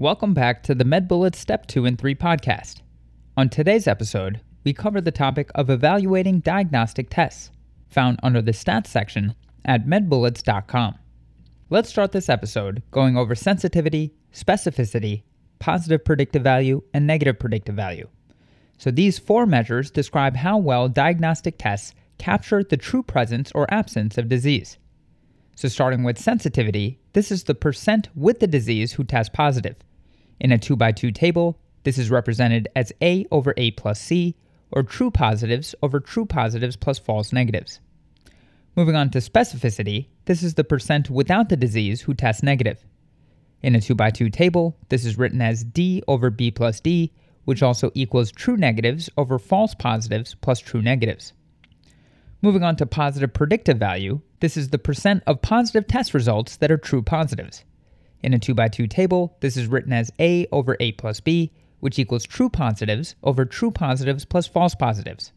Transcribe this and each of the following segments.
Welcome back to the MedBullets Step 2 and 3 podcast. On today's episode, we cover the topic of evaluating diagnostic tests, found under the stats section at medbullets.com. Let's start this episode going over sensitivity, specificity, positive predictive value, and negative predictive value. So these four measures describe how well diagnostic tests capture the true presence or absence of disease. So starting with sensitivity, this is the percent with the disease who test positive. In a 2 by 2 table, this is represented as A over A plus C, or true positives over true positives plus false negatives. Moving on to specificity, this is the percent without the disease who test negative. In a 2 by 2 table, this is written as D over B plus D, which also equals true negatives over false positives plus true negatives. Moving on to positive predictive value, this is the percent of positive test results that are true positives. In a 2 by 2 table, this is written as A over A plus B, which equals true positives over true positives plus false positives.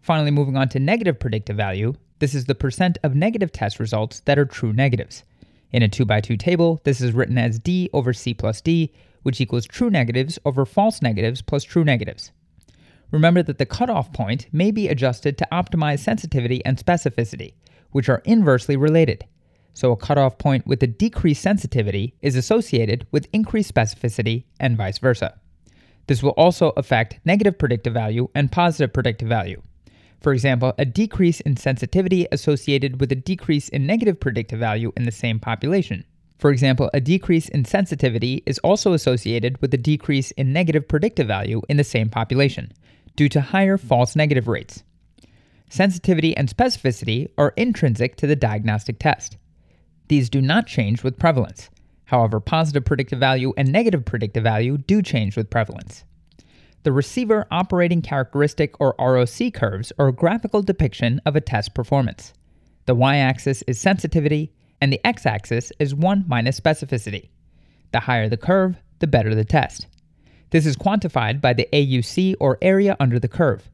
Finally, moving on to negative predictive value, this is the percent of negative test results that are true negatives. In a 2 by 2 table, this is written as D over C plus D, which equals true negatives over false negatives plus true negatives. Remember that the cutoff point may be adjusted to optimize sensitivity and specificity, which are inversely related. So a cutoff point with a decreased sensitivity is associated with increased specificity and vice versa. This will also affect negative predictive value and positive predictive value. For example, a decrease in sensitivity associated with a decrease in negative predictive value in the same population. For example, a decrease in sensitivity is also associated with a decrease in negative predictive value in the same population, due to higher false negative rates. Sensitivity and specificity are intrinsic to the diagnostic test. These do not change with prevalence. However, positive predictive value and negative predictive value do change with prevalence. The receiver operating characteristic or ROC curves are a graphical depiction of a test performance. The y axis is sensitivity, and the x axis is 1 minus specificity. The higher the curve, the better the test. This is quantified by the AUC or area under the curve.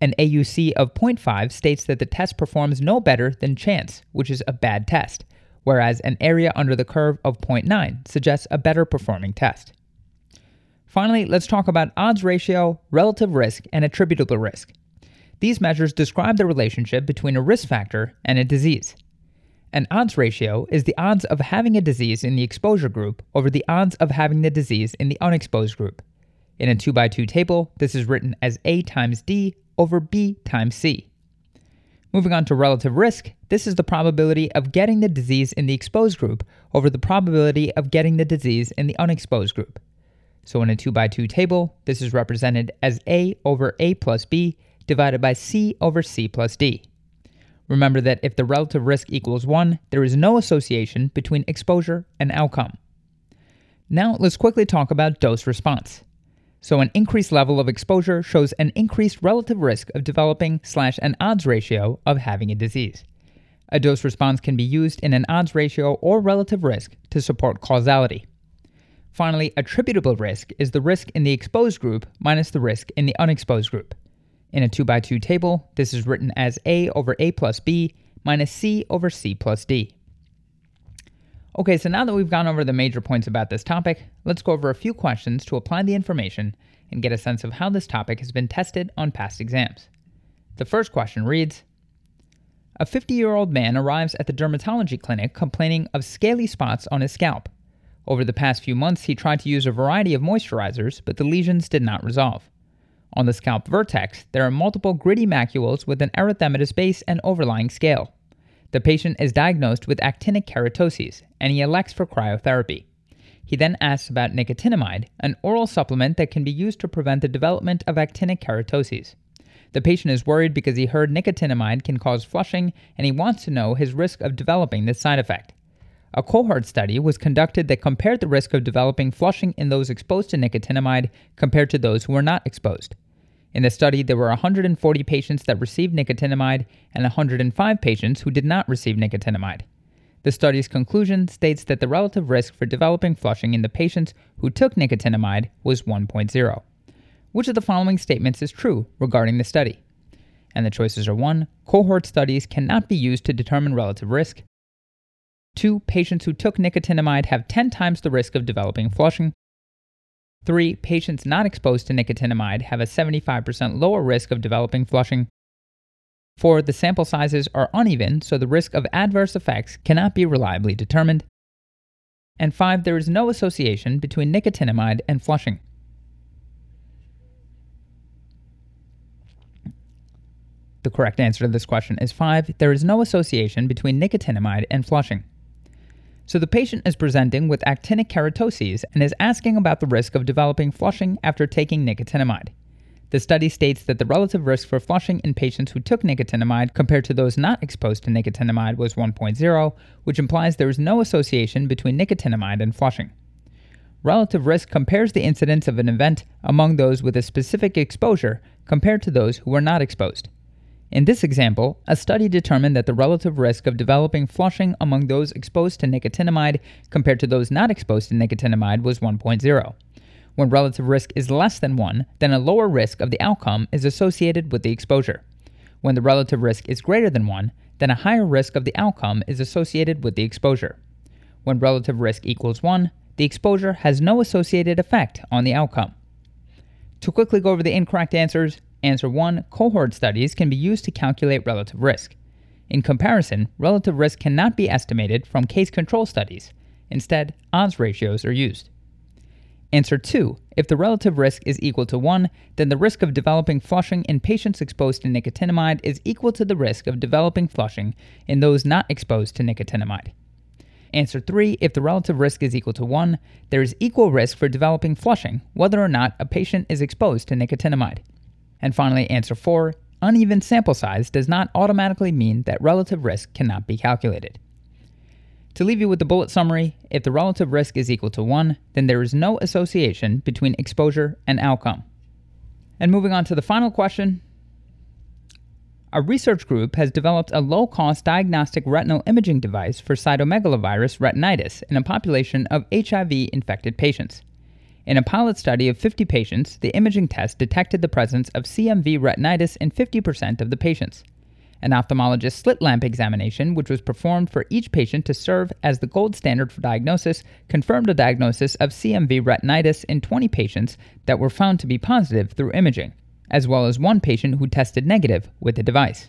An AUC of 0.5 states that the test performs no better than chance, which is a bad test, whereas an area under the curve of 0.9 suggests a better performing test. Finally, let's talk about odds ratio, relative risk, and attributable risk. These measures describe the relationship between a risk factor and a disease. An odds ratio is the odds of having a disease in the exposure group over the odds of having the disease in the unexposed group. In a 2 by 2 table, this is written as A times D over B times C. Moving on to relative risk, this is the probability of getting the disease in the exposed group over the probability of getting the disease in the unexposed group. So in a 2 by 2 table, this is represented as A over A plus B divided by C over C plus D. Remember that if the relative risk equals 1, there is no association between exposure and outcome. Now let's quickly talk about dose response. So an increased level of exposure shows an increased relative risk of developing slash an odds ratio of having a disease. A dose response can be used in an odds ratio or relative risk to support causality. Finally, attributable risk is the risk in the exposed group minus the risk in the unexposed group. In a 2 by 2 table, this is written as A over A plus B minus C over C plus D. Okay, so now that we've gone over the major points about this topic, let's go over a few questions to apply the information and get a sense of how this topic has been tested on past exams. The first question reads A 50 year old man arrives at the dermatology clinic complaining of scaly spots on his scalp. Over the past few months, he tried to use a variety of moisturizers, but the lesions did not resolve. On the scalp vertex, there are multiple gritty macules with an erythematous base and overlying scale. The patient is diagnosed with actinic keratoses, and he elects for cryotherapy. He then asks about nicotinamide, an oral supplement that can be used to prevent the development of actinic keratoses. The patient is worried because he heard nicotinamide can cause flushing and he wants to know his risk of developing this side effect. A cohort study was conducted that compared the risk of developing flushing in those exposed to nicotinamide compared to those who were not exposed. In the study, there were 140 patients that received nicotinamide and 105 patients who did not receive nicotinamide. The study's conclusion states that the relative risk for developing flushing in the patients who took nicotinamide was 1.0. Which of the following statements is true regarding the study? And the choices are 1. Cohort studies cannot be used to determine relative risk. 2. Patients who took nicotinamide have 10 times the risk of developing flushing. 3. Patients not exposed to nicotinamide have a 75% lower risk of developing flushing. 4. The sample sizes are uneven, so the risk of adverse effects cannot be reliably determined. And 5. There is no association between nicotinamide and flushing. The correct answer to this question is 5. There is no association between nicotinamide and flushing. So the patient is presenting with actinic keratoses and is asking about the risk of developing flushing after taking nicotinamide. The study states that the relative risk for flushing in patients who took nicotinamide compared to those not exposed to nicotinamide was 1.0, which implies there is no association between nicotinamide and flushing. Relative risk compares the incidence of an event among those with a specific exposure compared to those who were not exposed. In this example, a study determined that the relative risk of developing flushing among those exposed to nicotinamide compared to those not exposed to nicotinamide was 1.0. When relative risk is less than 1, then a lower risk of the outcome is associated with the exposure. When the relative risk is greater than 1, then a higher risk of the outcome is associated with the exposure. When relative risk equals 1, the exposure has no associated effect on the outcome. To quickly go over the incorrect answers, Answer 1 Cohort studies can be used to calculate relative risk. In comparison, relative risk cannot be estimated from case control studies. Instead, odds ratios are used. Answer 2 If the relative risk is equal to 1, then the risk of developing flushing in patients exposed to nicotinamide is equal to the risk of developing flushing in those not exposed to nicotinamide. Answer 3 If the relative risk is equal to 1, there is equal risk for developing flushing whether or not a patient is exposed to nicotinamide. And finally, answer 4 uneven sample size does not automatically mean that relative risk cannot be calculated. To leave you with the bullet summary, if the relative risk is equal to 1, then there is no association between exposure and outcome. And moving on to the final question. A research group has developed a low cost diagnostic retinal imaging device for cytomegalovirus retinitis in a population of HIV infected patients. In a pilot study of 50 patients, the imaging test detected the presence of CMV retinitis in 50% of the patients. An ophthalmologist slit lamp examination, which was performed for each patient to serve as the gold standard for diagnosis, confirmed a diagnosis of CMV retinitis in 20 patients that were found to be positive through imaging, as well as one patient who tested negative with the device.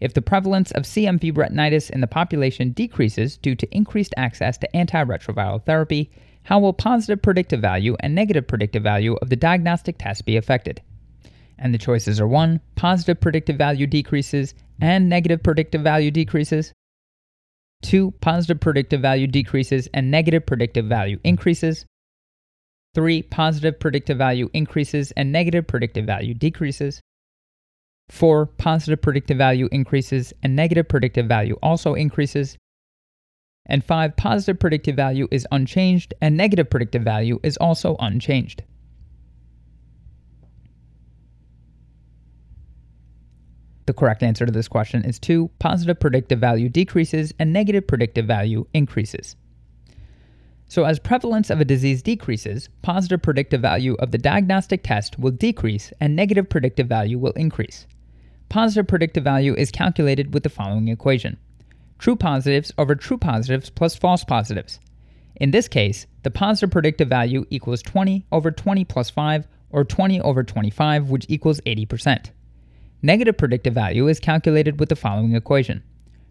If the prevalence of CMV retinitis in the population decreases due to increased access to antiretroviral therapy, how will positive predictive value and negative predictive value of the diagnostic test be affected? And the choices are 1. Positive predictive value decreases and negative predictive value decreases. 2. Positive predictive value decreases and negative predictive value increases. 3. Positive predictive value increases and negative predictive value decreases. 4. Positive predictive value increases and negative predictive value also increases and 5 positive predictive value is unchanged and negative predictive value is also unchanged. The correct answer to this question is 2 positive predictive value decreases and negative predictive value increases. So, as prevalence of a disease decreases, positive predictive value of the diagnostic test will decrease and negative predictive value will increase. Positive predictive value is calculated with the following equation true positives over true positives plus false positives. In this case, the positive predictive value equals 20 over 20 plus 5, or 20 over 25, which equals 80%. Negative predictive value is calculated with the following equation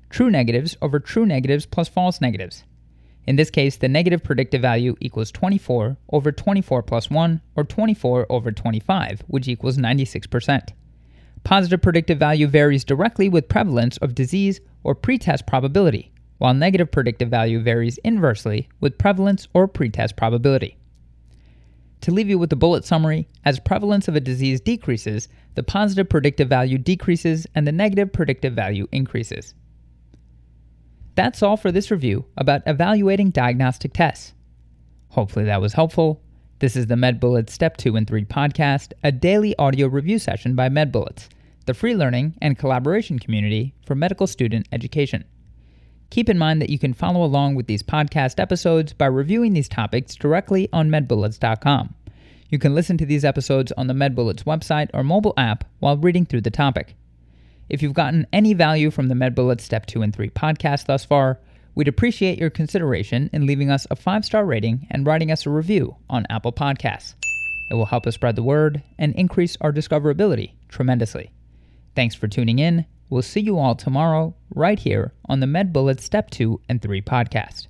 true negatives over true negatives plus false negatives. In this case, the negative predictive value equals 24 over 24 plus 1, or 24 over 25, which equals 96%. Positive predictive value varies directly with prevalence of disease or pretest probability, while negative predictive value varies inversely with prevalence or pretest probability. To leave you with the bullet summary, as prevalence of a disease decreases, the positive predictive value decreases and the negative predictive value increases. That's all for this review about evaluating diagnostic tests. Hopefully that was helpful. This is the MedBullets Step 2 and 3 podcast, a daily audio review session by MedBullets the free learning and collaboration community for medical student education. Keep in mind that you can follow along with these podcast episodes by reviewing these topics directly on medbullets.com. You can listen to these episodes on the MedBullets website or mobile app while reading through the topic. If you've gotten any value from the MedBullets Step 2 and 3 podcast thus far, We'd appreciate your consideration in leaving us a five star rating and writing us a review on Apple Podcasts. It will help us spread the word and increase our discoverability tremendously. Thanks for tuning in. We'll see you all tomorrow, right here on the MedBullets Step 2 and 3 podcast.